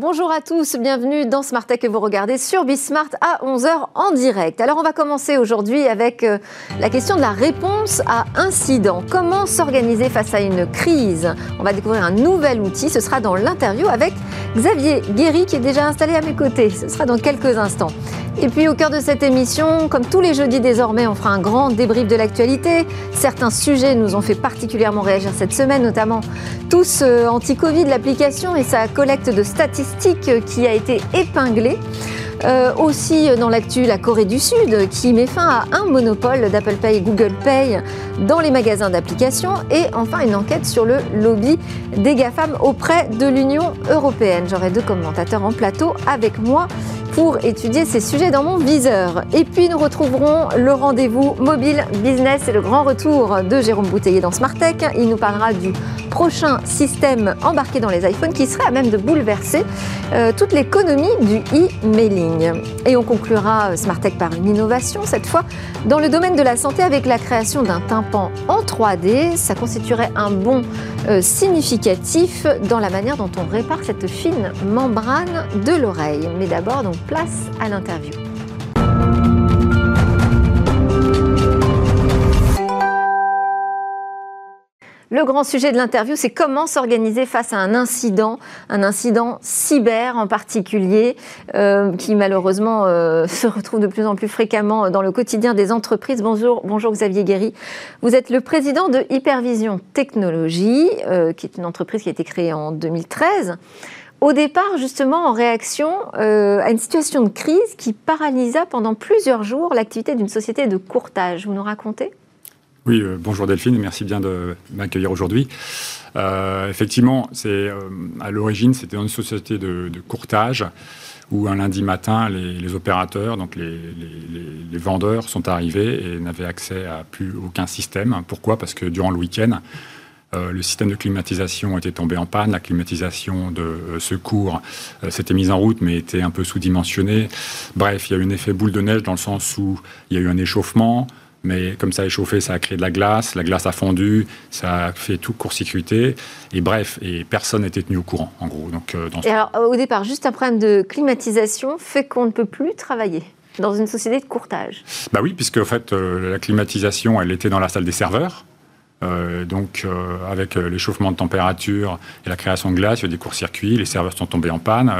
Bonjour à tous, bienvenue dans Smart que vous regardez sur Bismart à 11h en direct. Alors on va commencer aujourd'hui avec euh, la question de la réponse à incident. Comment s'organiser face à une crise? On va découvrir un nouvel outil, ce sera dans l'interview avec Xavier Guéry qui est déjà installé à mes côtés. Ce sera dans quelques instants. Et puis au cœur de cette émission, comme tous les jeudis désormais, on fera un grand débrief de l'actualité. Certains sujets nous ont fait particulièrement réagir cette semaine, notamment tous euh, anti-Covid, l'application et sa collecte de statistiques qui a été épinglée. Euh, aussi dans l'actu, la Corée du Sud qui met fin à un monopole d'Apple Pay et Google Pay dans les magasins d'applications. Et enfin, une enquête sur le lobby des GAFAM auprès de l'Union européenne. J'aurai deux commentateurs en plateau avec moi pour étudier ces sujets dans mon viseur. Et puis nous retrouverons le rendez-vous mobile business et le grand retour de Jérôme Bouteiller dans Smart Tech. Il nous parlera du prochain système embarqué dans les iPhones qui serait à même de bouleverser euh, toute l'économie du e-mailing. Et on conclura euh, Smart Tech par une innovation, cette fois dans le domaine de la santé avec la création d'un tympan en 3D. Ça constituerait un bond euh, significatif dans la manière dont on répare cette fine membrane de l'oreille. Mais d'abord, donc place à l'interview. Le grand sujet de l'interview, c'est comment s'organiser face à un incident, un incident cyber en particulier, euh, qui malheureusement euh, se retrouve de plus en plus fréquemment dans le quotidien des entreprises. Bonjour, bonjour Xavier Guéry. Vous êtes le président de Hypervision Technologies, euh, qui est une entreprise qui a été créée en 2013 au départ, justement, en réaction à une situation de crise qui paralysa pendant plusieurs jours l'activité d'une société de courtage. Vous nous racontez? Oui, euh, bonjour Delphine, merci bien de m'accueillir aujourd'hui. Euh, effectivement, c'est euh, à l'origine, c'était une société de, courtage où un lundi matin, les, opérateurs, donc les, vendeurs, sont arrivés et n'avaient accès à plus aucun système. Pourquoi? Parce que durant le week-end, le système de climatisation était tombé en panne, la climatisation de secours s'était mise en route mais était un peu sous-dimensionnée. Bref, il y a eu un effet boule de neige dans le sens où il y a eu un échauffement, mais comme ça a échauffé, ça a créé de la glace, la glace a fondu, ça a fait tout court-circuiter, et bref, et personne n'était tenu au courant, en gros. Donc, euh, et alors, au départ, juste un problème de climatisation fait qu'on ne peut plus travailler dans une société de courtage. Bah oui, puisque en fait, euh, la climatisation, elle était dans la salle des serveurs, euh, donc, euh, avec euh, l'échauffement de température et la création de glace, il y a eu des courts-circuits, les serveurs sont tombés en panne,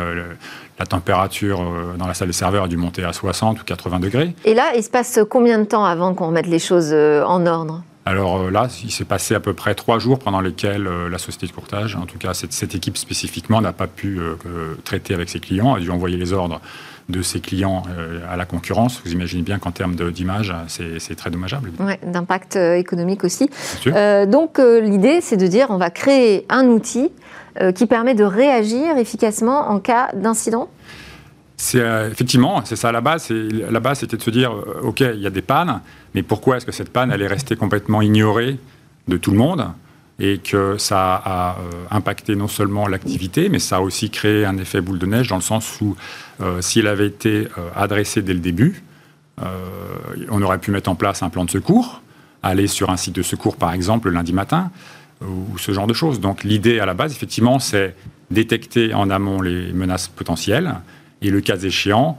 la température dans la salle des serveurs a dû monter à 60 ou 80 degrés. Et là, il se passe combien de temps avant qu'on remette les choses en ordre? Alors là, il s'est passé à peu près trois jours pendant lesquels la société de courtage, en tout cas cette, cette équipe spécifiquement, n'a pas pu traiter avec ses clients, a dû envoyer les ordres de ses clients euh, à la concurrence. Vous imaginez bien qu'en termes d'image, c'est très dommageable. Oui, d'impact euh, économique aussi. Euh, donc l'idée, c'est de dire on va créer un outil qui permet de réagir efficacement en cas d'incident effectivement, c'est ça à la base. La base, c'était de se dire, ok, il y a des pannes, mais pourquoi est-ce que cette panne elle est restée complètement ignorée de tout le monde? Et que ça a euh, impacté non seulement l'activité, mais ça a aussi créé un effet boule de neige dans le sens où euh, s'il avait été euh, adressé dès le début, on aurait pu mettre en place un plan de secours, aller sur un site de secours par exemple le lundi matin, ou ce genre de choses. Donc l'idée à la base, effectivement, c'est détecter en amont les menaces potentielles et le cas échéant,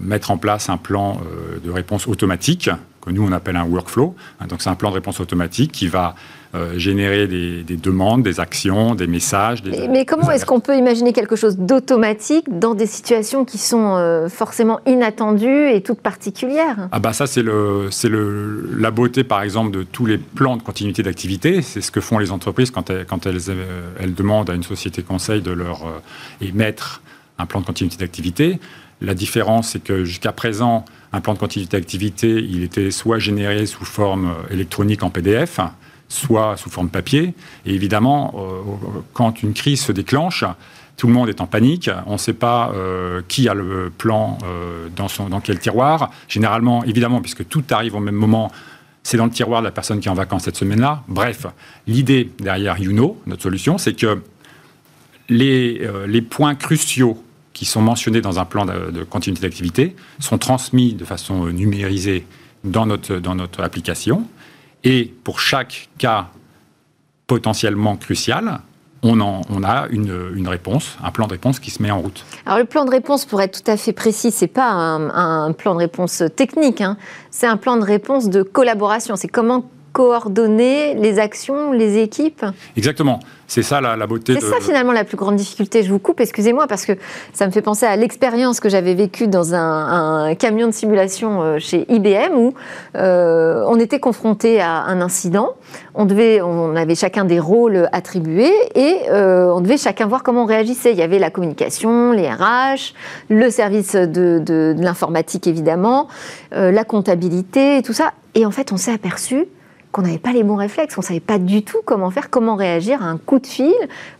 mettre en place un plan de réponse automatique que nous on appelle un workflow. Donc c'est un plan de réponse automatique qui va euh, générer des, demandes, des actions, des messages. Mais comment est-ce qu'on peut imaginer quelque chose d'automatique dans des situations qui sont euh, forcément inattendues et toutes particulières? Ah bah ça c'est le c'est le la beauté par exemple de tous les plans de continuité d'activité. C'est ce que font les entreprises quand elles quand elles, euh, elles demandent à une société conseil de leur émettre un plan de continuité d'activité. La différence, c'est que jusqu'à présent, un plan de continuité d'activité, il était soit généré sous forme électronique en PDF, soit sous forme papier. Et évidemment, euh, quand une crise se déclenche, tout le monde est en panique, on ne sait pas euh, qui a le plan euh, dans, son, dans quel tiroir. Généralement, évidemment, puisque tout arrive au même moment, c'est dans le tiroir de la personne qui est en vacances cette semaine-là. Bref, l'idée derrière Youno, notre solution, c'est que les, les, points cruciaux qui sont mentionnés dans un plan de, de continuité d'activité sont transmis de façon numérisée dans notre, dans notre application. Et pour chaque cas potentiellement crucial, on, a une, réponse, un plan de réponse qui se met en route. Alors le plan de réponse, pour être tout à fait précis, c'est pas un, plan de réponse technique, hein. c'est un plan de réponse de collaboration. C'est comment coordonner les actions, les équipes Exactement. C'est ça la, beauté. C'est ça finalement la plus grande difficulté. Je vous coupe, excusez-moi, parce que ça me fait penser à l'expérience que j'avais vécue dans un, camion de simulation euh, chez IBM où euh, on était confronté à un incident. On, devait, on avait chacun des rôles attribués et euh, on devait chacun voir comment on réagissait. Il y avait la communication, les RH, le service de, de l'informatique évidemment, la comptabilité et tout ça. Et en fait, on s'est aperçu qu'on n'avait pas les bons réflexes, on ne savait pas du tout comment faire, comment réagir à un coup de fil,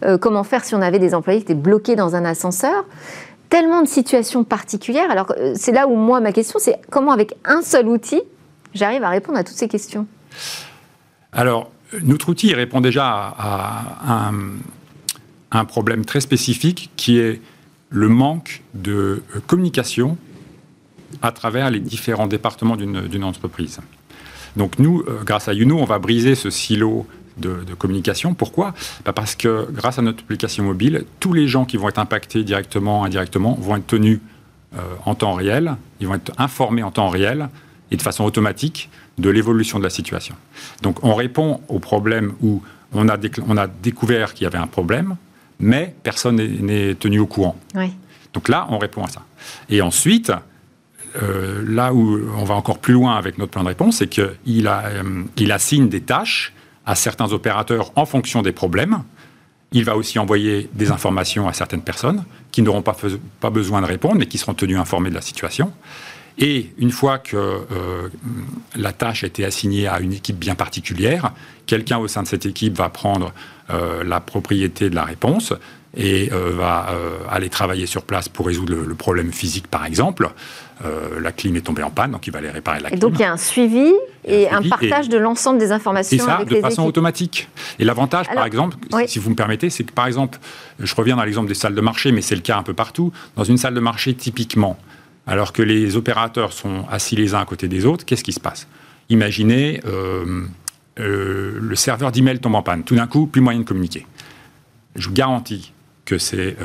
euh, comment faire si on avait des employés qui étaient bloqués dans un ascenseur. Tellement de situations particulières. Alors euh, c'est là où moi ma question c'est comment avec un seul outil j'arrive à répondre à toutes ces questions? Alors notre outil répond déjà à, un, problème très spécifique qui est le manque de communication à travers les différents départements d'une entreprise. Donc nous, euh, grâce à Youno, on va briser ce silo de, communication. Pourquoi? Bah, Parce que grâce à notre application mobile, tous les gens qui vont être impactés directement, indirectement, vont être tenus euh, en temps réel, ils vont être informés en temps réel et de façon automatique de l'évolution de la situation. Donc on répond au problème où on a, on a découvert qu'il y avait un problème, mais personne n'est tenu au courant. Donc là, on répond à ça. Et ensuite, euh, là où on va encore plus loin avec notre plan de réponse, c'est qu'il euh, il assigne des tâches à certains opérateurs en fonction des problèmes. Il va aussi envoyer des informations à certaines personnes qui n'auront pas, besoin de répondre, mais qui seront tenues informées de la situation. Et une fois que euh, la tâche a été assignée à une équipe bien particulière, quelqu'un au sein de cette équipe va prendre la propriété de la réponse et va aller travailler sur place pour résoudre le problème physique, par exemple. Euh, la clim est tombée en panne, donc il va aller réparer la clim. Et donc il y a un suivi et un, partage de l'ensemble des informations. Et ça, de façon automatique. Et l'avantage, par exemple, si vous me permettez, c'est que par exemple, je reviens dans l'exemple des salles de marché, mais c'est le cas un peu partout. Dans une salle de marché, typiquement, alors que les opérateurs sont assis les uns à côté des autres, qu'est-ce qui se passe? Imaginez, euh, euh, le serveur d'email tombe en panne. Tout d'un coup, plus moyen de communiquer. Je vous garantis que c'est,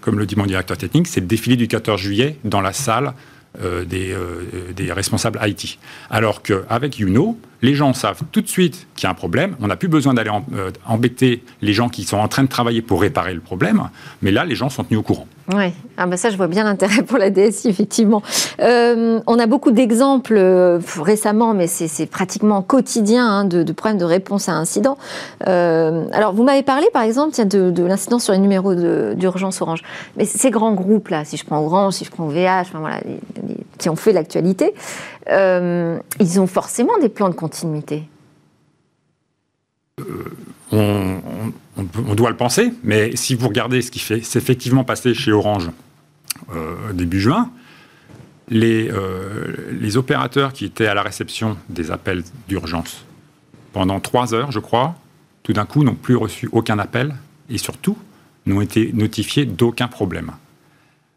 comme le dit mon directeur technique, c'est le défilé du 14 juillet dans la salle euh, des, euh, des, responsables IT. Alors qu'avec Youno, les gens savent tout de suite qu'il y a un problème. On n'a plus besoin d'aller euh, embêter les gens qui sont en train de travailler pour réparer le problème. Mais là, les gens sont tenus au courant. Oui, ah bah ça, je vois bien l'intérêt pour la DSI, effectivement. Euh, on a beaucoup d'exemples euh, récemment, mais c'est pratiquement quotidien hein, de, problèmes de réponse à incidents. alors, vous m'avez parlé, par exemple, de, de l'incident sur les numéros d'urgence Orange. Mais ces grands groupes-là, si je prends Orange, si je prends VH, enfin, voilà, qui ont fait l'actualité, euh, ils ont forcément des plans de Euh, on, doit le penser, mais si vous regardez ce qui s'est effectivement passé chez Orange euh, début juin, les, les, opérateurs qui étaient à la réception des appels d'urgence pendant trois heures, je crois, tout d'un coup n'ont plus reçu aucun appel et surtout n'ont été notifiés d'aucun problème.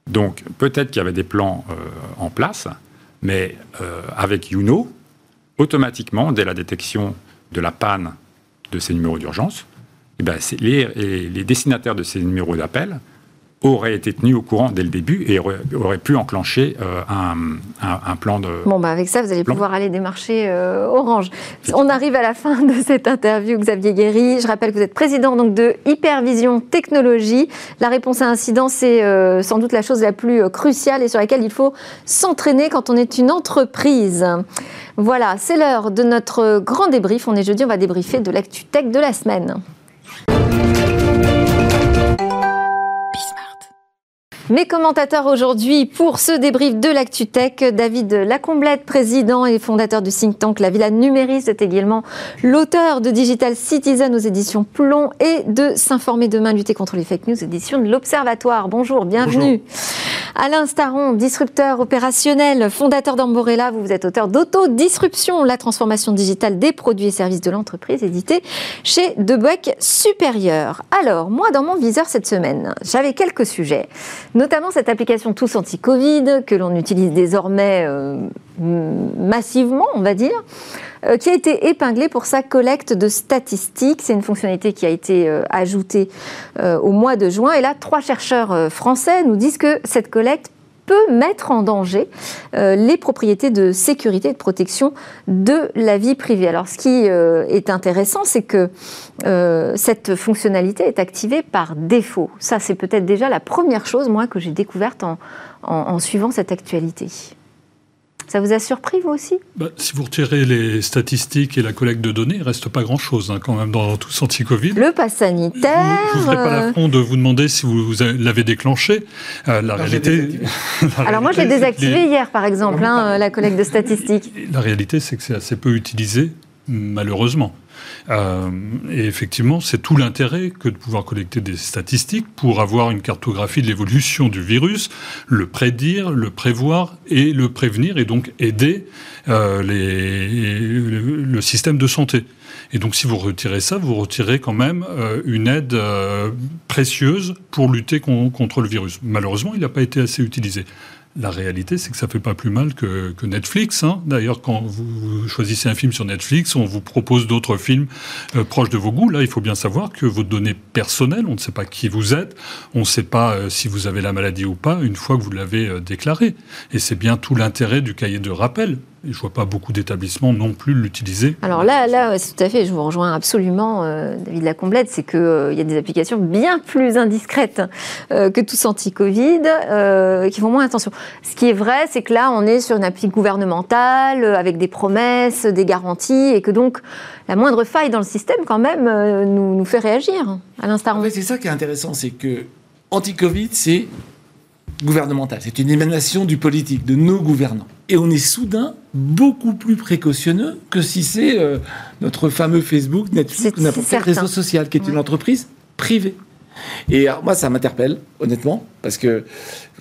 Donc peut-être qu'il y avait des plans en place, mais euh, avec Youno, automatiquement, dès la détection de la panne de ces numéros d'urgence, eh ben, les, les, destinataires de ces numéros d'appel aurait été tenu au courant dès le début et aurait, pu enclencher euh, un, plan de... Bon, bah avec ça, vous allez pouvoir aller démarcher euh, Orange. On arrive à la fin de cette interview, Xavier Guéry. Je rappelle que vous êtes président donc, de Hypervision Technologie. La réponse à incident, c'est euh, sans doute la chose la plus cruciale et sur laquelle il faut s'entraîner quand on est une entreprise. Voilà, c'est l'heure de notre grand débrief. On est jeudi, on va débriefer de l'actu tech de la semaine. Mes commentateurs aujourd'hui pour ce débrief de l'ActuTech, David Lacomblette, président et fondateur du think tank La Villa Numériste, est également l'auteur de Digital Citizen aux éditions Plomb et de S'informer demain, lutter contre les fake news, édition de l'Observatoire. Bonjour, bienvenue. Alain Staron, disrupteur opérationnel, fondateur d'Amborella, vous, vous êtes auteur d'Autodisruption, la transformation digitale des produits et services de l'entreprise, édité chez Debuec Supérieur. Alors, moi, dans mon viseur cette semaine, j'avais quelques sujets. Notamment cette application Tous Anti-Covid que l'on utilise désormais euh, massivement, on va dire, euh, qui a été épinglée pour sa collecte de statistiques. C'est une fonctionnalité qui a été euh, ajoutée au mois de juin. Et là, trois chercheurs français nous disent que cette collecte peut mettre en danger euh, les propriétés de sécurité et de protection de la vie privée. Alors ce qui euh, est intéressant, c'est que euh, cette fonctionnalité est activée par défaut. Ça, c'est peut-être déjà la première chose, moi, que j'ai découverte en suivant cette actualité. Ça vous a surpris, vous aussi? Bah, Si vous retirez les statistiques et la collecte de données, il ne reste pas grand-chose hein, quand même dans tout ce anti-Covid. Le pass sanitaire. Je ne ferai pas euh, l'affront de vous demander si vous, l'avez déclenché. Euh, la réalité. Alors moi, je l'ai désactivé hier, par exemple, hein, la collecte de statistiques. La réalité, c'est que c'est assez peu utilisé, malheureusement. Euh, et effectivement, c'est tout l'intérêt que de pouvoir collecter des statistiques pour avoir une cartographie de l'évolution du virus, le prédire, le prévoir et le prévenir, et donc aider euh, le, système de santé. Et donc, si vous retirez ça, vous retirez quand même euh, une aide précieuse pour lutter contre le virus. Malheureusement, il n'a pas été assez utilisé. La réalité, c'est que ça fait pas plus mal que, Netflix. Hein. D'ailleurs, quand vous choisissez un film sur Netflix, on vous propose d'autres films euh, proches de vos goûts. Là, il faut bien savoir que vos données personnelles, on ne sait pas qui vous êtes, on ne sait pas euh, si vous avez la maladie ou pas, une fois que vous l'avez euh, déclaré. Et c'est bien tout l'intérêt du cahier de rappel je ne vois pas beaucoup d'établissements non plus l'utiliser. Alors là, là tout à fait, je vous rejoins absolument, euh, David Lacomblette, c'est qu'il euh, y a des applications bien plus indiscrètes euh, que tous anti-Covid, qui font moins attention. Ce qui est vrai, c'est que là, on est sur une appli gouvernementale, avec des promesses, des garanties, et que donc la moindre faille dans le système, quand même, nous, nous fait réagir à l'instant. En fait, c'est ça qui est intéressant, c'est que anti-Covid, c'est gouvernemental. C'est une émanation du politique, de nos gouvernants. Et on est soudain beaucoup plus précautionneux que si c'est euh, notre fameux Facebook, Netflix ou n'importe quel réseau social qui est une entreprise privée. Et moi, ça m'interpelle, honnêtement, parce que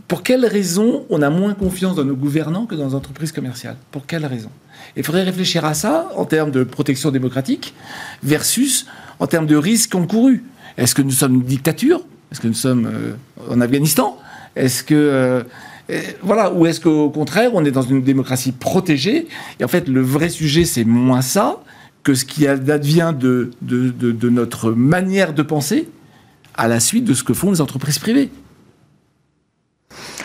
pour quelle raison on a moins confiance dans nos gouvernants que dans les entreprises commerciales? Pour quelle raison? Il faudrait réfléchir à ça en termes de protection démocratique versus en termes de risques encourus. Est-ce que nous sommes une dictature? Est-ce que nous sommes euh, en Afghanistan? Est-ce que euh, voilà, ou est-ce qu'au contraire, on est dans une démocratie protégée Et en fait, le vrai sujet, c'est moins ça que ce qui advient de, notre manière de penser à la suite de ce que font les entreprises privées.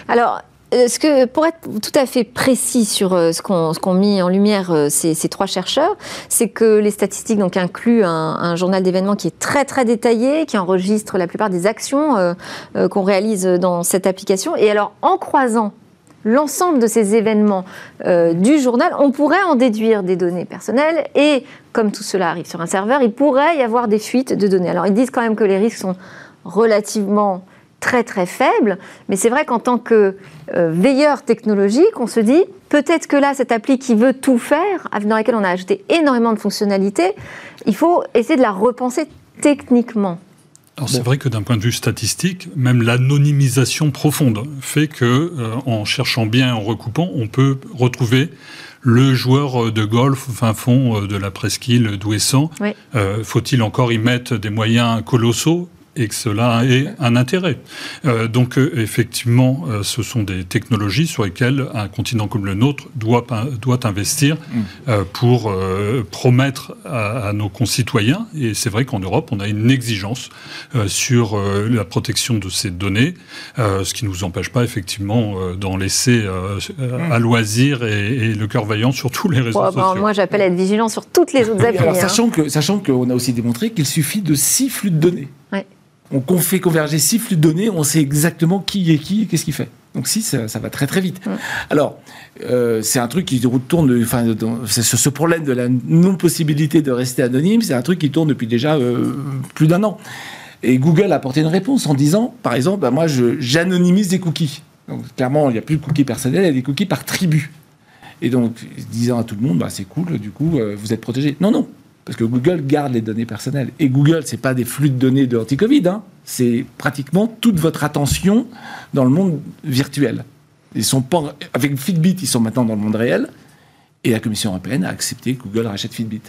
Alors, euh, que, pour être tout à fait précis sur euh, ce qu'ont mis en lumière euh, ces, trois chercheurs, c'est que les statistiques donc, incluent un, journal d'événements qui est très très détaillé, qui enregistre la plupart des actions qu'on réalise dans cette application. Et alors, en croisant l'ensemble de ces événements du journal, on pourrait en déduire des données personnelles et comme tout cela arrive sur un serveur, il pourrait y avoir des fuites de données. Alors ils disent quand même que les risques sont relativement très très faible, mais c'est vrai qu'en tant que euh, veilleur technologique, on se dit peut-être que là, cette appli qui veut tout faire, dans laquelle on a ajouté énormément de fonctionnalités, il faut essayer de la repenser techniquement. Alors c'est vrai que d'un point de vue statistique, même l'anonymisation profonde fait que, euh, en cherchant bien, en recoupant, on peut retrouver le joueur de golf fin fond euh, de la presqu'île d'Ouessant. Faut-il encore y mettre des moyens colossaux? Et que cela ait un intérêt. Euh, donc euh, effectivement, euh, ce sont des technologies sur lesquelles un continent comme le nôtre doit, doit investir mm. pour promettre à, nos concitoyens. Et c'est vrai qu'en Europe, on a une exigence sur la protection de ces données, ce qui ne nous empêche pas effectivement d'en laisser mm. à loisir et, le cœur vaillant sur tous les réseaux sociaux. moi, j'appelle à être vigilant sur toutes les autres applis. Hein. sachant que sachant qu'on a aussi démontré qu'il suffit de six flux de données. Ouais on fait converger six flux de données, on sait exactement qui est qui et qu'est-ce qu'il fait. Donc si, ça, va très très vite. Alors, euh, c'est un truc qui tourne, enfin, ce, problème de la non-possibilité de rester anonyme, c'est un truc qui tourne depuis déjà euh, plus d'un an. Et Google a apporté une réponse en disant, par exemple, bah, moi, j'anonymise des cookies. Donc clairement, il n'y a plus de cookies personnels, il y a des cookies par tribu. Et donc, disant à tout le monde, bah, c'est cool, du coup, euh, vous êtes protégé. Non, non, parce que Google garde les données personnelles. Et Google, ce n'est pas des flux de données de anti-Covid, hein. c'est pratiquement toute votre attention dans le monde virtuel. Avec Fitbit, ils sont maintenant dans le monde réel. Et la Commission européenne a accepté que Google rachète Fitbit.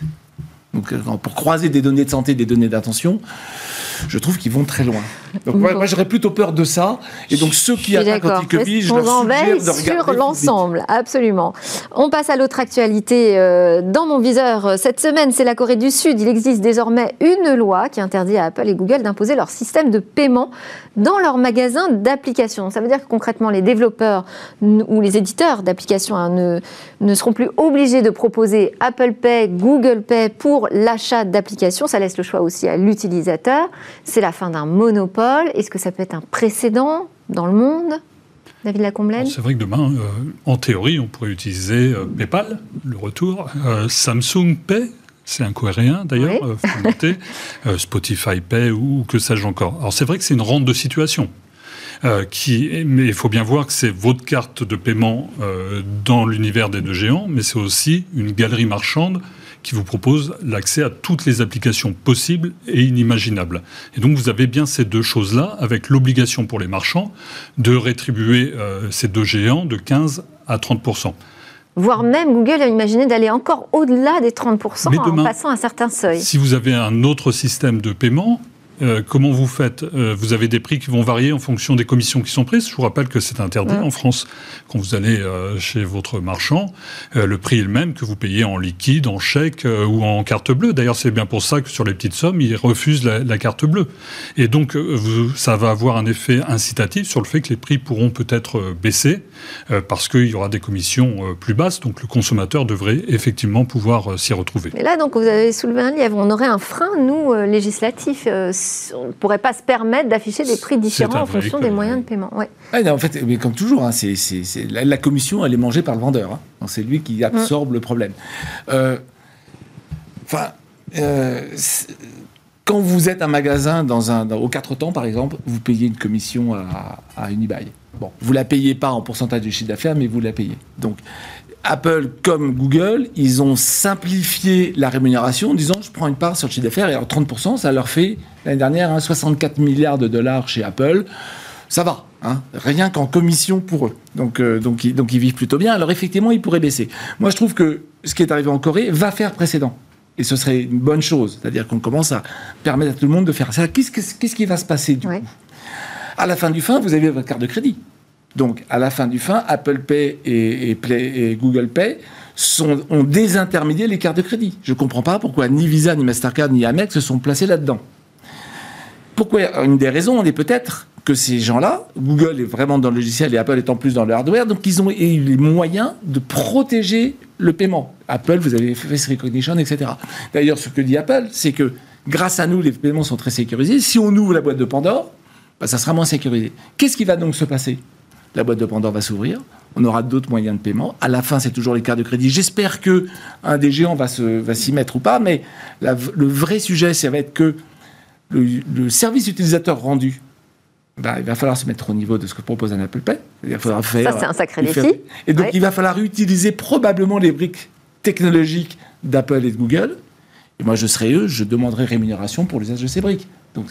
Donc, euh, pour croiser des données de santé, des données d'attention, je trouve qu'ils vont très loin. Donc moi, j'aurais plutôt peur de ça. Et donc ceux qui attaquent anti-Covid, je leur suggère de sur l'ensemble, absolument. On passe à l'autre actualité euh, dans mon viseur cette semaine, c'est la Corée du Sud. Il existe désormais une loi qui interdit à Apple et Google d'imposer leur système de paiement dans leurs magasins d'applications. Ça veut dire que concrètement, les développeurs ou les éditeurs d'applications hein, ne, ne seront plus obligés de proposer Apple Pay, Google Pay pour l'achat d'applications. Ça laisse le choix aussi à l'utilisateur. C'est la fin d'un monopole. Est-ce que ça peut être un précédent dans le monde David Lacomblène C'est vrai que demain, euh, en théorie, on pourrait utiliser euh, PayPal, le retour, euh, Samsung Pay, c'est un coréen d'ailleurs, Spotify Pay ou que sais-je encore. Alors c'est vrai que c'est une rente de situation. qui, mais il faut bien voir que c'est votre carte de paiement dans l'univers des deux géants, mais c'est aussi une galerie marchande qui vous propose l'accès à toutes les applications possibles et inimaginables. Et donc vous avez bien ces deux choses-là, avec l'obligation pour les marchands de rétribuer euh, ces deux géants de 15 à 30% voire même Google a imaginé d'aller encore au-delà des 30% en passant un certain seuil. Si vous avez un autre système de paiement, euh, comment vous faites euh, Vous avez des prix qui vont varier en fonction des commissions qui sont prises. Je vous rappelle que c'est interdit en France. Quand vous allez euh, chez votre marchand, le prix est le même que vous payez en liquide, en chèque ou en carte bleue. D'ailleurs, c'est bien pour ça que sur les petites sommes, ils refusent la, carte bleue. Et donc, ça va avoir un effet incitatif sur le fait que les prix pourront peut-être baisser parce qu'il y aura des commissions plus basses. Donc, le consommateur devrait effectivement pouvoir s'y retrouver. Et là, donc, vous avez soulevé un lièvre. On aurait un frein, nous, législatif on ne pourrait pas se permettre d'afficher des prix différents en fonction des moyens de paiement. en fait, mais comme toujours, hein, c'est, la, commission, elle est mangée par le vendeur. Hein. C'est lui qui absorbe le problème. Euh, enfin, euh, quand vous êtes un magasin dans un, au quatre temps, par exemple, vous payez une commission à, à Unibail. Bon, vous la payez pas en pourcentage du chiffre d'affaires, mais vous la payez. Donc, Apple comme Google, ils ont simplifié la rémunération en disant je prends une part sur le chiffre d'affaires et alors 30%, ça leur fait l'année dernière 64 hein, milliards de dollars chez Apple. Ça va, hein, rien qu'en commission pour eux. Donc, euh, donc, ils, donc ils vivent plutôt bien. Alors effectivement, ils pourraient baisser. Moi, je trouve que ce qui est arrivé en Corée va faire précédent. Et ce serait une bonne chose. C'est-à-dire qu'on commence à permettre à tout le monde de faire ça. Qu'est-ce, qui va se passer du coup? À la fin du fin, vous avez votre carte de crédit. Donc, à la fin du fin, Apple Pay et, Google Pay ont désintermédié les cartes de crédit. Je ne comprends pas pourquoi ni Visa, ni Mastercard, ni Amex se sont placés là-dedans. Pourquoi Une des raisons, on est peut-être que ces gens-là, Google est vraiment dans le logiciel et Apple est en plus dans le hardware, donc ils ont eu les moyens de protéger le paiement. Apple, vous avez face recognition, etc. D'ailleurs, ce que dit Apple, c'est que grâce à nous, les paiements sont très sécurisés. Si on ouvre la boîte de Pandore, bah, ça sera moins sécurisé. Qu'est-ce qui va donc se passer? La boîte de Pandore va s'ouvrir. On aura d'autres moyens de paiement. À la fin, c'est toujours les cartes de crédit. J'espère que un des géants va, s'y mettre ou pas, mais le vrai sujet, ça va être que le, service utilisateur rendu, bah, il va falloir se mettre au niveau de ce que propose un Apple Pay. Il va falloir faire. Ça, c'est un sacré défi. Et donc, il va falloir utiliser probablement les briques technologiques d'Apple et de Google. Et moi, je serais eux, je demanderais rémunération pour l'usage de ces briques. Donc,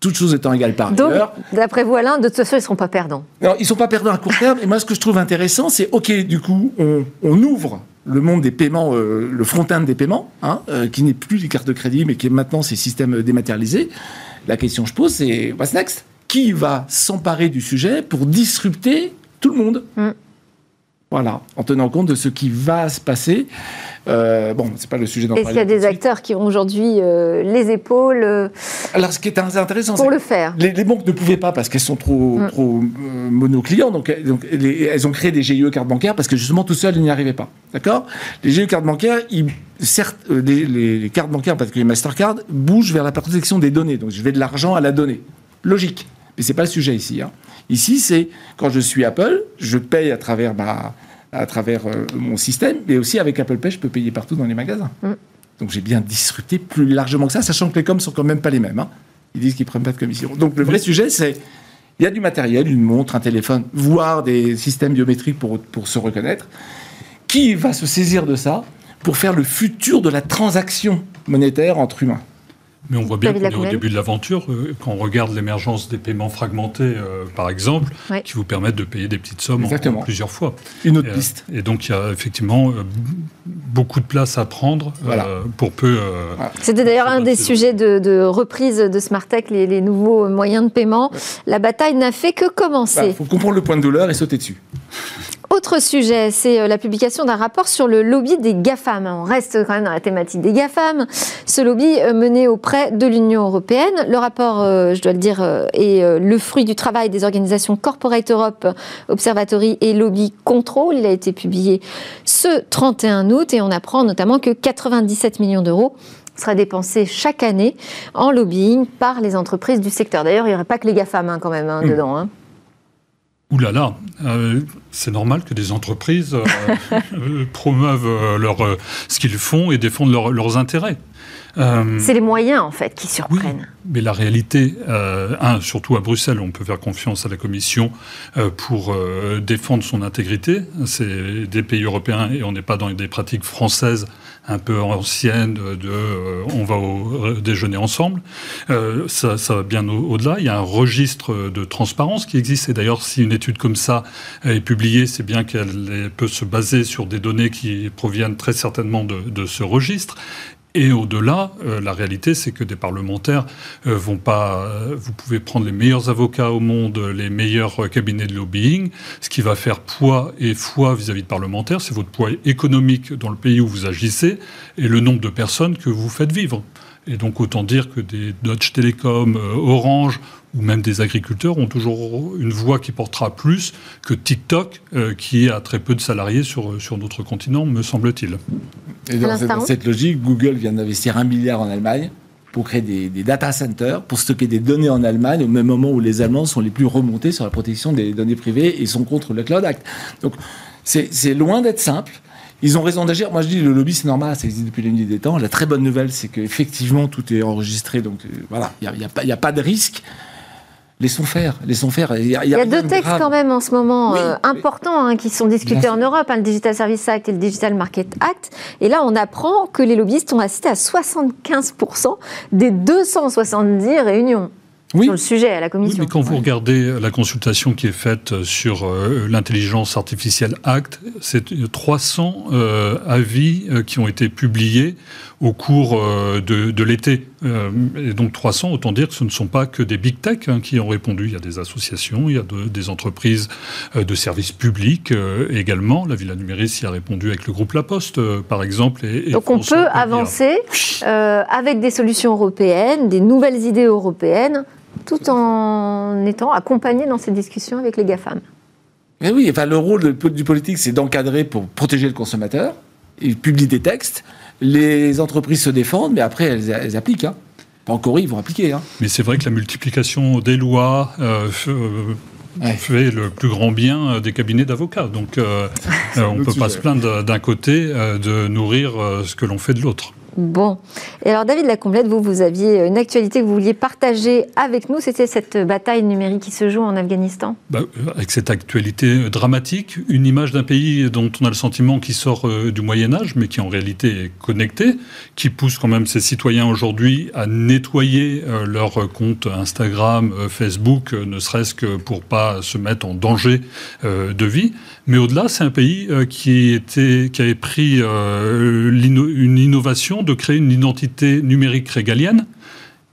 toutes choses étant égales par Donc, D'après vous, Alain, de toute façon, ils ne seront pas perdants. Non, ils ne sont pas perdants à court terme. Et moi, ce que je trouve intéressant, c'est, OK, du coup, on, ouvre le monde des paiements, euh, le front-end des paiements, hein, euh, qui n'est plus les cartes de crédit, mais qui est maintenant ces systèmes dématérialisés. La question que je pose, c'est, what's next? Qui va s'emparer du sujet pour disrupter tout le monde? Mm. Voilà, en tenant compte de ce qui va se passer. Euh, bon, c'est pas le sujet d'en Est-ce qu'il y a des acteurs qui ont aujourd'hui euh, les épaules euh, Alors, ce qui est intéressant, pour le faire? Les, banques ne pouvaient pas parce qu'elles sont trop, mm. trop monoclients, donc, donc elles ont créé des GIE cartes bancaires parce que justement tout seul, ils n'y arrivaient pas. D'accord? Les GIE cartes bancaires, ils, certes, les, les, cartes bancaires, parce que les Mastercard bougent vers la protection des données. Donc, je vais de l'argent à la donnée. Logique. Mais c'est pas le sujet ici. Hein. Ici, c'est quand je suis Apple, je paye à travers, à travers euh, mon système, mais aussi avec Apple Pay, je peux payer partout dans les magasins. Mm. Donc j'ai bien disrupté plus largement que ça, sachant que les coms sont quand même pas les mêmes. Hein. Ils disent qu'ils prennent pas de commission. Donc le vrai sujet, c'est il y a du matériel, une montre, un téléphone, voire des systèmes biométriques pour, pour se reconnaître. Qui va se saisir de ça pour faire le futur de la transaction monétaire entre humains? Mais on voit bien qu'on est au début de l'aventure, euh, quand on regarde l'émergence des paiements fragmentés, euh, par exemple, qui vous permettent de payer des petites sommes en, plusieurs fois. Une autre piste. Et donc il y a effectivement beaucoup de place à prendre pour peu. C'était d'ailleurs un des sujets de, reprise de Smartech, les, les nouveaux moyens de paiement. La bataille n'a fait que commencer. Il faut comprendre le point de douleur et sauter dessus. Autre sujet, c'est euh, la publication d'un rapport sur le lobby des GAFAM. On reste quand même dans la thématique des GAFAM. Ce lobby euh, mené auprès de l'Union européenne. Le rapport, euh, je dois le dire, est le fruit du travail des organisations Corporate Europe, Observatory et Lobby Control. Il a été publié ce 31 août et on apprend notamment que 97 millions d'euros seraient dépensés chaque année en lobbying par les entreprises du secteur. D'ailleurs, il n'y aurait pas que les GAFAM hein, quand même hein, mmh. dedans. Hein. Ouh là là, euh, c'est normal que des entreprises euh, euh, promeuvent leur, ce qu'ils font et défendent leurs intérêts. C'est les moyens en fait qui surprennent. mais la réalité, un, surtout à Bruxelles, on peut faire confiance à la Commission pour défendre son intégrité. C'est des pays européens et on n'est pas dans des pratiques françaises un peu ancienne de euh, on va au déjeuner ensemble. Euh, ça, ça, va bien au-delà. Il y a un registre de transparence qui existe. Et d'ailleurs, si une étude comme ça est publiée, c'est bien qu'elle peut se baser sur des données qui proviennent très certainement de, de ce registre. Et au-delà, euh, la réalité, c'est que des parlementaires euh, vont pas. Euh, vous pouvez prendre les meilleurs avocats au monde, les meilleurs cabinets de lobbying. Ce qui va faire poids et foi vis-à-vis de parlementaires, c'est votre poids économique dans le pays où vous agissez et le nombre de personnes que vous faites vivre. Et donc autant dire que des Dodge Telecom, Orange ou même des agriculteurs ont toujours une voix qui portera plus que TikTok, euh, qui a très peu de salariés sur, sur notre continent, me semble-t-il. Et dans cette, logique, Google vient d'investir un milliard en Allemagne pour créer des, data centers, pour stocker des données en Allemagne, au même moment où les Allemands sont les plus remontés sur la protection des données privées et sont contre le Cloud Act. Donc c'est loin d'être simple. Ils ont raison d'agir. Moi, je dis, le lobby, c'est normal, ça existe depuis la nuit des temps. La très bonne nouvelle, c'est qu'effectivement, tout est enregistré. Donc, euh, voilà, il n'y a, a, a, pas de risque laissons faire, laissons faire. Il y a, deux textes quand même en ce moment euh, importants hein, qui sont discutés en Europe, hein, le Digital Service Act et le Digital Market Act. Et là, on apprend que les lobbyistes ont assisté à 75% des 270 réunions. sur le sujet à la Commission. Oui, mais quand vous regardez la consultation qui est faite sur euh, l'intelligence artificielle Act, c'est 300 euh, avis qui ont été publiés au cours euh, de, l'été. Euh, et donc 300, autant dire que ce ne sont pas que des big tech hein, qui ont répondu. Il y a des associations, il y a des entreprises euh, de services publics également. La Villa Numéris y a répondu avec le groupe La Poste, par exemple. Et, donc on peut avancer avec des solutions européennes, des nouvelles idées européennes, tout en étant accompagné dans ces discussions avec les GAFAM. Mais oui, enfin, le rôle du politique, c'est d'encadrer pour protéger le consommateur. Il publie des textes les entreprises se défendent, mais après, elles, appliquent. Hein. Pas encore, ils vont appliquer. Hein. Mais c'est vrai que la multiplication des lois euh, euh, fait le plus grand bien euh, des cabinets d'avocats. Donc, on ne peut pas se plaindre d'un côté de nourrir ce que l'on fait de l'autre. Bon. Et alors, David Lacomblette, vous, vous aviez une actualité que vous vouliez partager avec nous. C'était cette bataille numérique qui se joue en Afghanistan bah, Avec cette actualité dramatique, une image d'un pays dont on a le sentiment qu'il sort euh, du Moyen-Âge, mais qui en réalité est connecté, qui pousse quand même ses citoyens aujourd'hui à nettoyer euh, leurs comptes Instagram, euh, Facebook, ne serait-ce que pour pas se mettre en danger de vie. Mais au-delà, c'est un pays qui, était, qui avait pris une innovation de créer une identité numérique régalienne.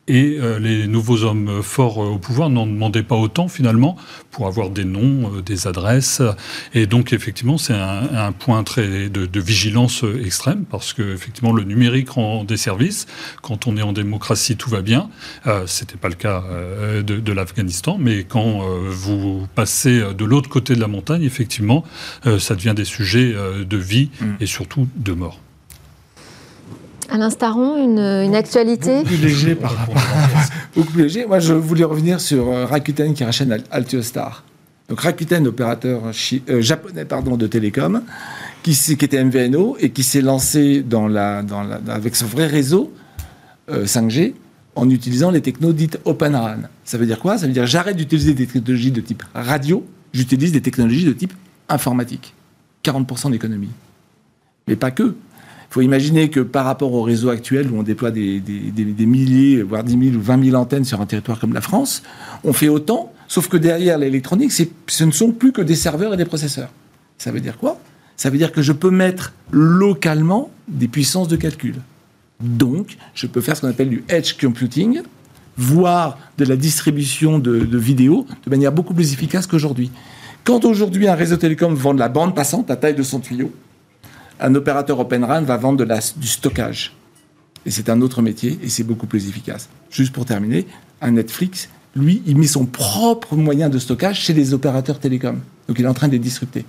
Et euh, les nouveaux hommes forts euh, au pouvoir n'en demandaient pas autant finalement pour avoir des noms, euh, des adresses. Et donc effectivement, c'est un, point très de, vigilance extrême parce que effectivement, le numérique rend des services. Quand on est en démocratie, tout va bien. C'était pas le cas de, de l'Afghanistan, mais quand vous passez de l'autre côté de la montagne, effectivement, ça devient des sujets de vie mm. et surtout de mort. Alain Staron, une, une actualité Beaucoup plus léger par rapport Beaucoup plus léger. Moi, je voulais revenir sur euh, Rakuten qui rachète Altiostar. Donc Rakuten, opérateur euh, japonais pardon, de télécom, qui, qui, était MVNO et qui s'est lancé dans la, dans la, avec son vrai réseau 5G euh, en utilisant les technos dites Open RAN. Ça veut dire quoi? Ça veut dire j'arrête d'utiliser des technologies de type radio, j'utilise des technologies de type informatique. 40% d'économie. Mais pas que. Faut imaginer que par rapport au réseau actuel où on déploie des, milliers, voire 10 000 ou 20 000 antennes sur un territoire comme la France, on fait autant, sauf que derrière l'électronique, ce ne sont plus que des serveurs et des processeurs. Ça veut dire quoi? Ça veut dire que je peux mettre localement des puissances de calcul. Donc, je peux faire ce qu'on appelle du edge computing, voire de la distribution de, de vidéos de manière beaucoup plus efficace qu'aujourd'hui. Quand aujourd'hui un réseau télécom vend de la bande passante à taille de son tuyau, un opérateur Open RAN va vendre de du stockage. Et c'est un autre métier et c'est beaucoup plus efficace. Juste pour terminer, un Netflix, lui, il met son propre moyen de stockage chez les opérateurs télécoms. Donc il est en train de les disrupter.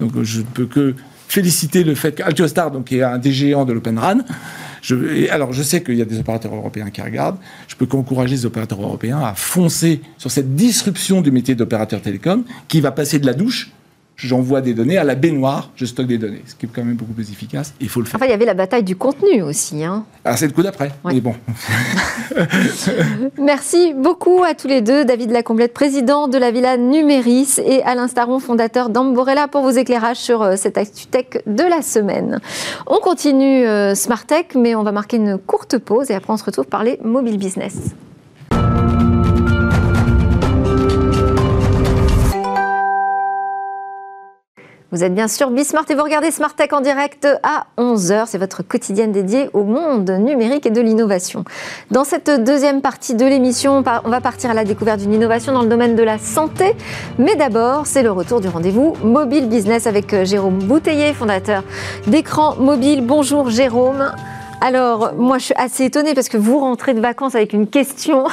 Donc je ne peux que féliciter le fait qu'Altiostar, donc qui est un des géants de l'Open RAN, alors je sais qu'il y a des opérateurs européens qui regardent, je peux qu'encourager les opérateurs européens à foncer sur cette disruption du métier d'opérateur télécom qui va passer de la douche j'envoie des données à la baignoire, je stocke des données, ce qui est quand même beaucoup plus efficace. Il faut le faire. Enfin, il y avait la bataille du contenu aussi. Hein. Ah, c'est le coup d'après. Mais bon. Merci beaucoup à tous les deux, David Lacomblette, président de la Villa Numéris, et Alain Staron, fondateur d'Amborella, pour vos éclairages sur euh, cette ActuTech de la semaine. On continue euh, Smart Tech, mais on va marquer une courte pause et après on se retrouve par les mobile business. Vous êtes bien sûr Bismart et vous regardez Smart Tech en direct à 11h. C'est votre quotidienne dédiée au monde numérique et de l'innovation. Dans cette deuxième partie de l'émission, on va partir à la découverte d'une innovation dans le domaine de la santé. Mais d'abord, c'est le retour du rendez-vous Mobile Business avec euh, Jérôme Bouteiller, fondateur d'écran mobile. Bonjour Jérôme. Alors, moi, je suis assez étonnée parce que vous rentrez de vacances avec une question.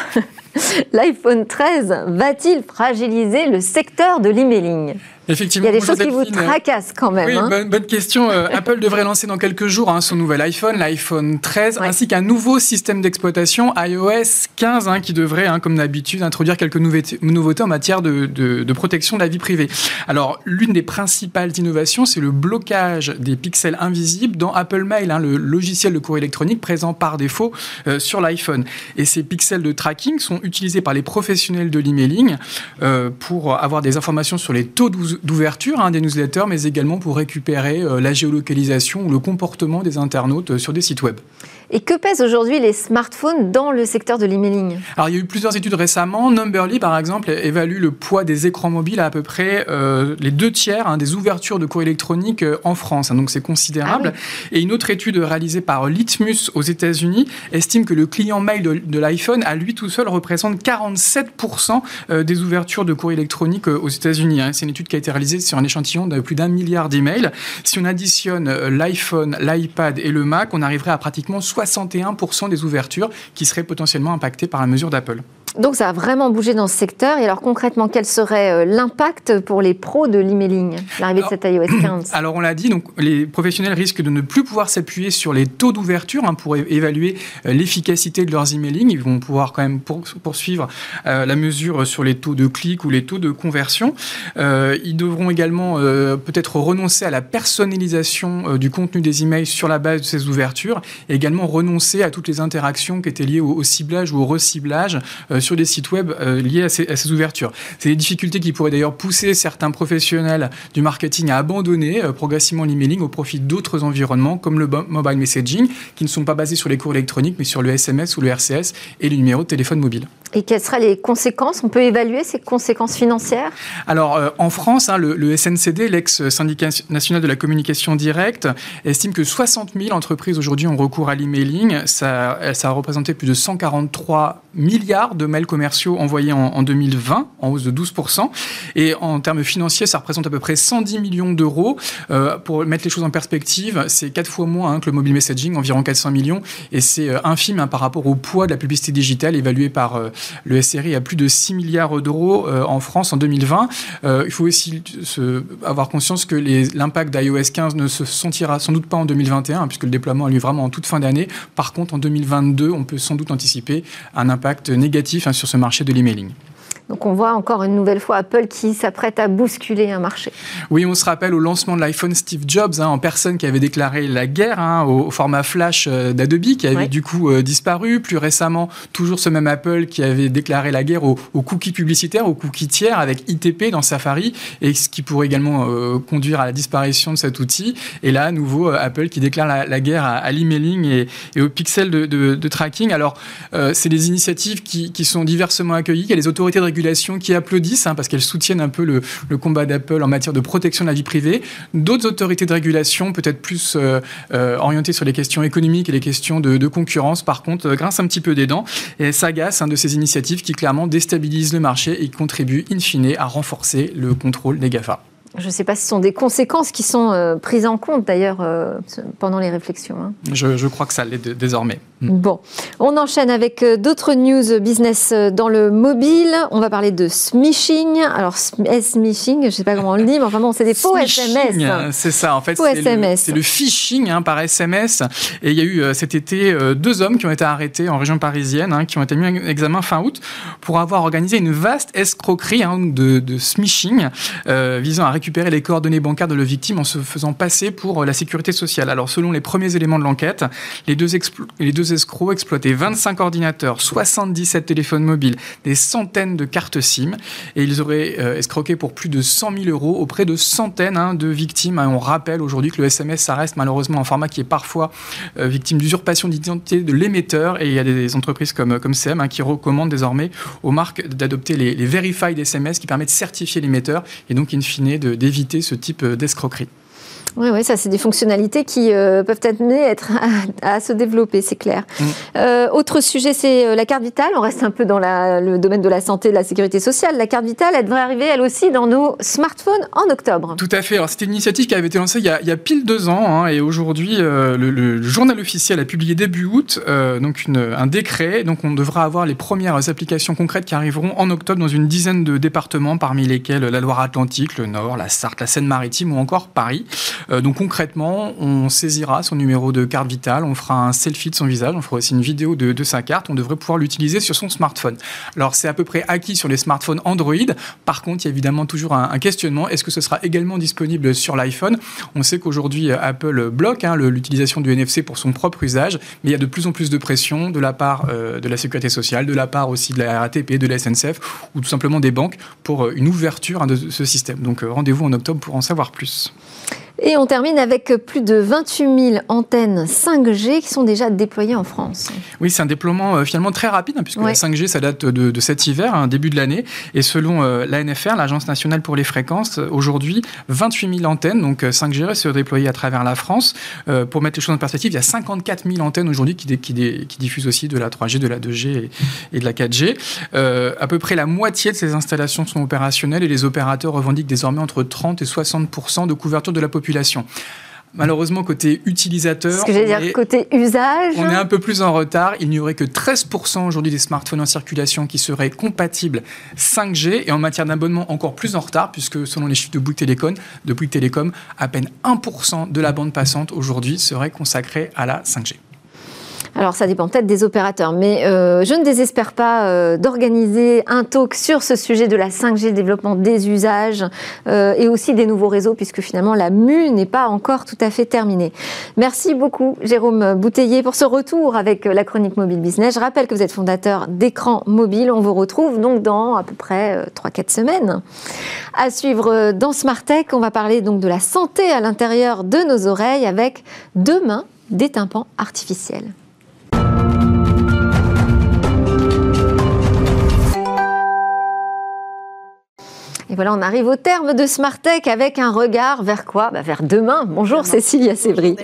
L'iPhone 13 va-t-il fragiliser le secteur de l'emailing? Effectivement, il y a des choses qui vous tracassent quand même. Oui, hein. bonne, question. Euh, Apple devrait lancer dans quelques jours hein, son nouvel iPhone, l'iPhone 13, ainsi qu'un nouveau système d'exploitation iOS 15, hein, qui devrait, comme d'habitude, introduire quelques nouveautés en matière de, de, protection de la vie privée. Alors, l'une des principales innovations, c'est le blocage des pixels invisibles dans Apple Mail, le logiciel de courrier électronique présent par défaut euh, sur l'iPhone. Et ces pixels de tracking sont utilisés par les professionnels de l'emailing euh, pour avoir des informations sur les taux d'ouverture hein, des newsletters, mais également pour récupérer euh, la géolocalisation ou le comportement des internautes euh, sur des sites web. Et que pèsent aujourd'hui les smartphones dans le secteur de l'emailing Alors, il y a eu plusieurs études récemment. Numberly, par exemple, évalue le poids des écrans mobiles à à peu près euh, les deux tiers hein, des ouvertures de courrier électronique euh, en France. Hein, donc, c'est considérable. Ah Et une autre étude réalisée par Litmus aux États-Unis estime que le client mail de, l'iPhone, à lui tout seul, représente 47% euh, des ouvertures de courrier électronique aux États-Unis. Hein. C'est une étude qui a été réalisée sur un échantillon de plus d'un milliard d'emails. Si on additionne l'iPhone, l'iPad et le Mac, on arriverait à pratiquement 61% des ouvertures qui seraient potentiellement impactées par la mesure d'Apple. Donc ça a vraiment bougé dans ce secteur. Et alors concrètement, quel serait euh, l'impact pour les pros de l'emailing, l'arrivée de cette iOS 15 Alors on l'a dit, donc les professionnels risquent de ne plus pouvoir s'appuyer sur les taux d'ouverture hein, pour évaluer euh, l'efficacité de leurs emailing. Ils vont pouvoir quand même poursuivre euh, la mesure sur les taux de clics ou les taux de conversion. ils devront également peut-être renoncer à la personnalisation du contenu des emails sur la base de ces ouvertures et également renoncer à toutes les interactions qui étaient liées au, ciblage ou au reciblage sur des sites web euh, liés à ces, ouvertures. C'est des difficultés qui pourraient d'ailleurs pousser certains professionnels du marketing à abandonner euh, progressivement l'emailing au profit d'autres environnements comme le mobile messaging qui ne sont pas basés sur les cours électroniques mais sur le SMS ou le RCS et le numéro de téléphone mobile. Et quelles seraient les conséquences? On peut évaluer ces conséquences financières? Alors, euh, en France, hein, le, SNCD, l'ex-syndicat national de la communication directe, estime que 60 000 entreprises aujourd'hui ont recours à l'emailing. Ça, ça a représenté plus de 143 milliards de mails commerciaux envoyés en, 2020, en hausse de 12%. Et en termes financiers, ça représente à peu près 110 millions d'euros. Euh, pour mettre les choses en perspective, c'est quatre fois moins hein, que le mobile messaging, environ 400 millions. Et c'est euh, infime hein, par rapport au poids de la publicité digitale évaluée par le SRI a plus de 6 milliards d'euros euh, en France en 2020. Euh, il faut aussi avoir conscience que l'impact d'iOS 15 ne se sentira sans doute pas en 2021, puisque le déploiement a lieu vraiment en toute fin d'année. Par contre, en 2022, on peut sans doute anticiper un impact négatif hein, sur ce marché de l'emailing. Donc on voit encore une nouvelle fois Apple qui s'apprête à bousculer un marché. Oui, on se rappelle au lancement de l'iPhone Steve Jobs, hein, en personne qui avait déclaré la guerre hein, au, format flash euh, d'Adobe, qui avait du coup euh, disparu. Plus récemment, toujours ce même Apple qui avait déclaré la guerre aux, cookies publicitaires, aux cookies tiers avec ITP dans Safari, et ce qui pourrait également euh, conduire à la disparition de cet outil. Et là, à nouveau, Apple qui déclare la, guerre à, l'emailing et, et, au pixel de, tracking. Alors, c'est des initiatives qui, qui, sont diversement accueillies. Il y a les autorités de qui applaudissent hein, parce qu'elles soutiennent un peu le, combat d'Apple en matière de protection de la vie privée. D'autres autorités de régulation, peut-être plus euh, euh, orientées sur les questions économiques et les questions de, concurrence, par contre, euh, grincent un petit peu des dents et s'agacent hein, de ces initiatives qui clairement déstabilisent le marché et contribuent in fine à renforcer le contrôle des GAFA. Je ne sais pas si ce sont des conséquences qui sont euh, prises en compte d'ailleurs euh, pendant les réflexions. Hein. Je, crois que ça l'est désormais. Mm. Bon, on enchaîne avec euh, d'autres news business dans le mobile. On va parler de smishing. Alors, smishing, je ne sais pas comment on le dit, mais enfin bon, c'est des faux SMS. C'est ça, en fait. C'est le, phishing hein, par SMS. Et il y a eu cet été deux hommes qui ont été arrêtés en région parisienne, hein, qui ont été mis en examen fin août pour avoir organisé une vaste escroquerie de, de smishing visant à récupérer les coordonnées bancaires de la victime en se faisant passer pour euh, la sécurité sociale. Alors, selon les premiers éléments de l'enquête, les, deux les deux escrocs exploitaient 25 ordinateurs, 77 téléphones mobiles, des centaines de cartes SIM, et ils auraient euh, escroqué pour plus de 100 000 euros auprès de centaines hein, de victimes. on rappelle aujourd'hui que le SMS, ça reste malheureusement un format qui est parfois euh, victime d'usurpation d'identité de l'émetteur, et il y a des entreprises comme, comme SEM hein, qui recommandent désormais aux marques d'adopter les, les verified SMS qui permettent de certifier l'émetteur, et donc in fine de d'éviter ce type d'escroquerie. Oui, oui, ça, c'est des fonctionnalités qui euh, peuvent être amenées être à, se développer, c'est clair. Mm. Euh, autre sujet, c'est euh, la carte vitale. On reste un peu dans le domaine de la santé, de la sécurité sociale. La carte vitale, elle devrait arriver, elle aussi, dans nos smartphones en octobre. Tout à fait. Alors, c'était une initiative qui avait été lancée il y a, il y a pile deux ans. Hein, et aujourd'hui, le, journal officiel a publié début août donc une, un décret. Donc, on devra avoir les premières applications concrètes qui arriveront en octobre dans une dizaine de départements, parmi lesquels la Loire-Atlantique, le Nord, la Sarthe, la Seine-Maritime ou encore Paris. Euh, donc concrètement, on saisira son numéro de carte vitale, on fera un selfie de son visage, on fera aussi une vidéo de, sa carte, on devrait pouvoir l'utiliser sur son smartphone. Alors c'est à peu près acquis sur les smartphones Android. Par contre, il y a évidemment toujours un, questionnement. Est-ce que ce sera également disponible sur l'iPhone? On sait qu'aujourd'hui, Apple bloque hein, l'utilisation du NFC pour son propre usage, mais il y a de plus en plus de pression de la part euh, de la sécurité sociale, de la part aussi de la RATP, de la SNCF ou tout simplement des banques pour euh, une ouverture hein, de ce système. Donc rendez-vous en octobre pour en savoir plus. Et on termine avec plus de 28 000 antennes 5G qui sont déjà déployées en France. Oui, c'est un déploiement euh, finalement très rapide, hein, puisque la 5G, ça date de, cet hiver, un hein, début de l'année. Et selon euh, l'ANFR, l'Agence nationale pour les fréquences, aujourd'hui, 28 000 antennes, donc 5G, euh, se déployées à travers la France. pour mettre les choses en perspective, il y a 54 000 antennes aujourd'hui qui, qui, qui, diffusent aussi de la 3G, de la 2G et, de la 4G. à peu près la moitié de ces installations sont opérationnelles et les opérateurs revendiquent désormais entre 30 et 60% de couverture de la population Malheureusement, côté utilisateur, Ce que dire, côté usage, on est un peu plus en retard. Il n'y aurait que 13% aujourd'hui des smartphones en circulation qui seraient compatibles 5G et en matière d'abonnement encore plus en retard puisque selon les chiffres de Bouygues Télécom, de Bouygues Télécom, à peine 1% de la bande passante aujourd'hui serait consacrée à la 5G. Alors ça dépend peut-être des opérateurs, mais euh, je ne désespère pas euh, d'organiser un talk sur ce sujet de la 5G, le développement des usages euh, et aussi des nouveaux réseaux, puisque finalement la mue n'est pas encore tout à fait terminée. Merci beaucoup Jérôme Bouteiller pour ce retour avec la chronique Mobile Business. Je rappelle que vous êtes fondateur d'Écran Mobile. On vous retrouve donc dans à peu près 3-4 semaines. À suivre dans Smart Tech, on va parler donc de la santé à l'intérieur de nos oreilles avec demain des tympans artificiels. Et voilà, on arrive au terme de Smart Tech avec un regard vers quoi? Bah, Vers demain. Bonjour Cécilia Sévry.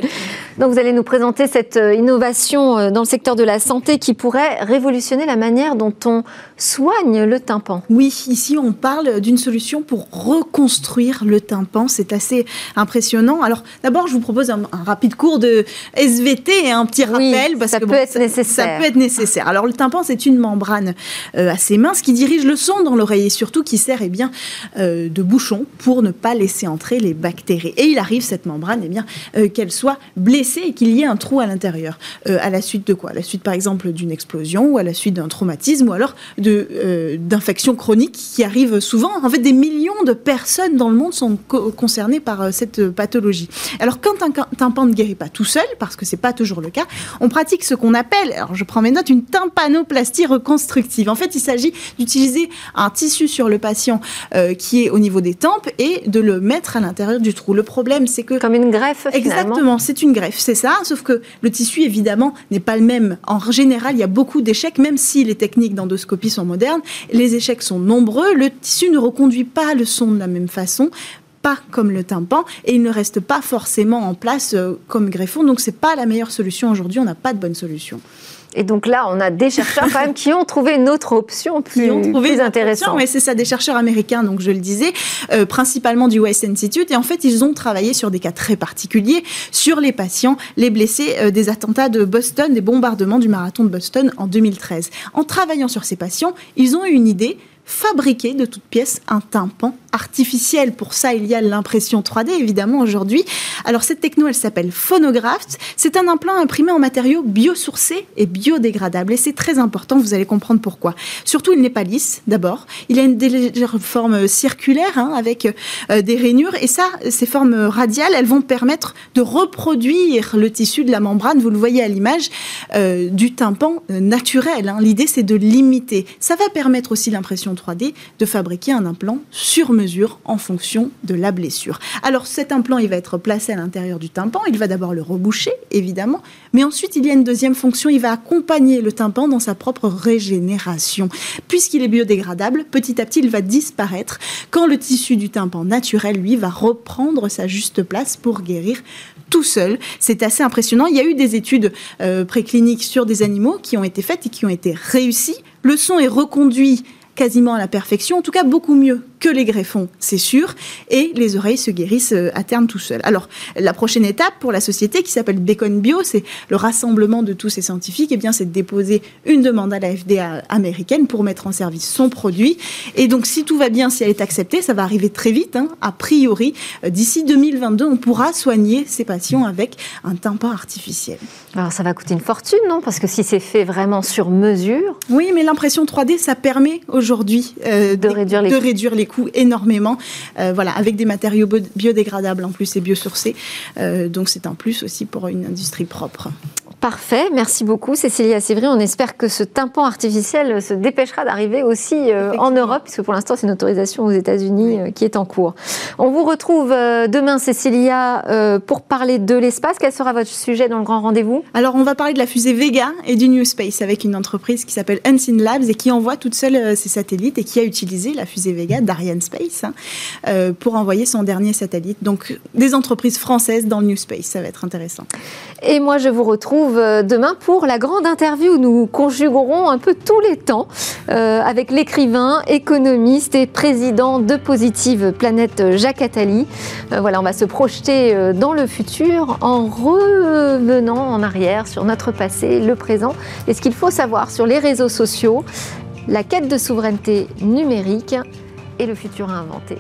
Donc vous allez nous présenter cette euh, innovation euh, dans le secteur de la santé qui pourrait révolutionner la manière dont on soigne le tympan. Oui, ici on parle d'une solution pour reconstruire le tympan. C'est assez impressionnant. Alors d'abord, je vous propose un, rapide cours de SVT et un petit rappel parce ça que peut être nécessaire. Ça peut être nécessaire. Alors le tympan, c'est une membrane euh, assez mince qui dirige le son dans l'oreille et surtout qui sert eh bien euh, de bouchon pour ne pas laisser entrer les bactéries. Et il arrive cette membrane eh bien qu'elle soit blessée blessé et qu'il y ait un trou à l'intérieur. à la suite de quoi? À la suite, par exemple, d'une explosion ou à la suite d'un traumatisme ou alors d'infections chroniques qui arrivent souvent. En fait, des millions de personnes dans le monde sont concernées par cette pathologie. Alors, quand un tympan ne guérit pas tout seul, parce que c'est pas toujours le cas, on pratique ce qu'on appelle, alors je prends mes notes, une tympanoplastie reconstructive. En fait, il s'agit d'utiliser un tissu sur le patient euh, qui est au niveau des tempes et de le mettre à l'intérieur du trou. Le problème, c'est que... Comme une greffe, Exactement, c'est une greffe, c'est ça. Sauf que le tissu, évidemment, n'est pas le même. En général, il y a beaucoup d'échecs, même si les techniques d'endoscopie sont modernes. Les échecs sont nombreux. Le tissu ne reconduit pas le son de la même façon pas comme le tympan et il ne reste pas forcément en place euh, comme greffon. Donc c'est pas la meilleure solution aujourd'hui. On n'a pas de bonne solution. Et donc là, on a des chercheurs quand même qui ont trouvé une autre option plus, ont trouvé intéressante. Oui, c'est ça, des chercheurs américains, donc je le disais, euh, principalement du West Institute. Et en fait, ils ont travaillé sur des cas très particuliers, sur les patients, les blessés euh, des attentats de Boston, des bombardements du marathon de Boston en 2013. En travaillant sur ces patients, ils ont eu une idée fabriquer de toutes pièces un tympan artificiel. Pour ça, il y a l'impression 3D, évidemment, aujourd'hui. Alors, cette techno, elle s'appelle Phonograft. C'est un implant imprimé en matériaux biosourcés et biodégradables. Et c'est très important, vous allez comprendre pourquoi. Surtout, il n'est pas lisse, d'abord. Il a une légère forme circulaire, hein, avec euh, des rainures. Et ça, ces formes radiales, elles vont permettre de reproduire le tissu de la membrane, vous le voyez à l'image, euh, du tympan euh, naturel. Hein. L'idée, c'est de l'imiter. Ça va permettre aussi l'impression 3D de fabriquer un implant sur mesure en fonction de la blessure. Alors cet implant, il va être placé à l'intérieur du tympan, il va d'abord le reboucher, évidemment, mais ensuite il y a une deuxième fonction, il va accompagner le tympan dans sa propre régénération. Puisqu'il est biodégradable, petit à petit, il va disparaître quand le tissu du tympan naturel, lui, va reprendre sa juste place pour guérir tout seul. C'est assez impressionnant. Il y a eu des études euh, précliniques sur des animaux qui ont été faites et qui ont été réussies. Le son est reconduit quasiment à la perfection, en tout cas beaucoup mieux que les greffons, c'est sûr, et les oreilles se guérissent euh, à terme tout seul. Alors, la prochaine étape pour la société qui s'appelle Bacon Bio, c'est le rassemblement de tous ces scientifiques, et eh bien c'est de déposer une demande à la FDA américaine pour mettre en service son produit. Et donc, si tout va bien, si elle est acceptée, ça va arriver très vite, hein, a priori. Euh, d'ici 2022, on pourra soigner ces patients avec un tympan artificiel. Alors, ça va coûter une fortune, non? Parce que si c'est fait vraiment sur mesure. Oui, mais l'impression 3D, ça permet aujourd'hui euh, de, réduire les, de réduire les énormément. Euh, voilà, avec des matériaux biodégradables en plus et biosourcés. Euh, donc c'est un plus aussi pour une industrie propre. Parfait, merci beaucoup Cécilia Sévry. On espère que ce tympan artificiel se dépêchera d'arriver aussi euh, en Europe, puisque pour l'instant c'est une autorisation aux États-Unis qui est en cours. On vous retrouve demain Cécilia pour parler de l'espace. Quel sera votre sujet dans le grand rendez-vous? Alors on va parler de la fusée Vega et du New Space avec une entreprise qui s'appelle Unseen Labs et qui envoie toute seule ses satellites et qui a utilisé la fusée Vega d'Ariane Space hein, euh, pour envoyer son dernier satellite. Donc des entreprises françaises dans le New Space, ça va être intéressant. Et moi je vous retrouve euh, demain pour la grande interview où nous conjuguerons un peu tous les temps euh, avec l'écrivain, économiste et président de Positive Planète Jacques Attali. voilà, on va se projeter dans le futur en revenant en arrière sur notre passé, le présent et ce qu'il faut savoir sur les réseaux sociaux la quête de souveraineté numérique et le futur à inventer.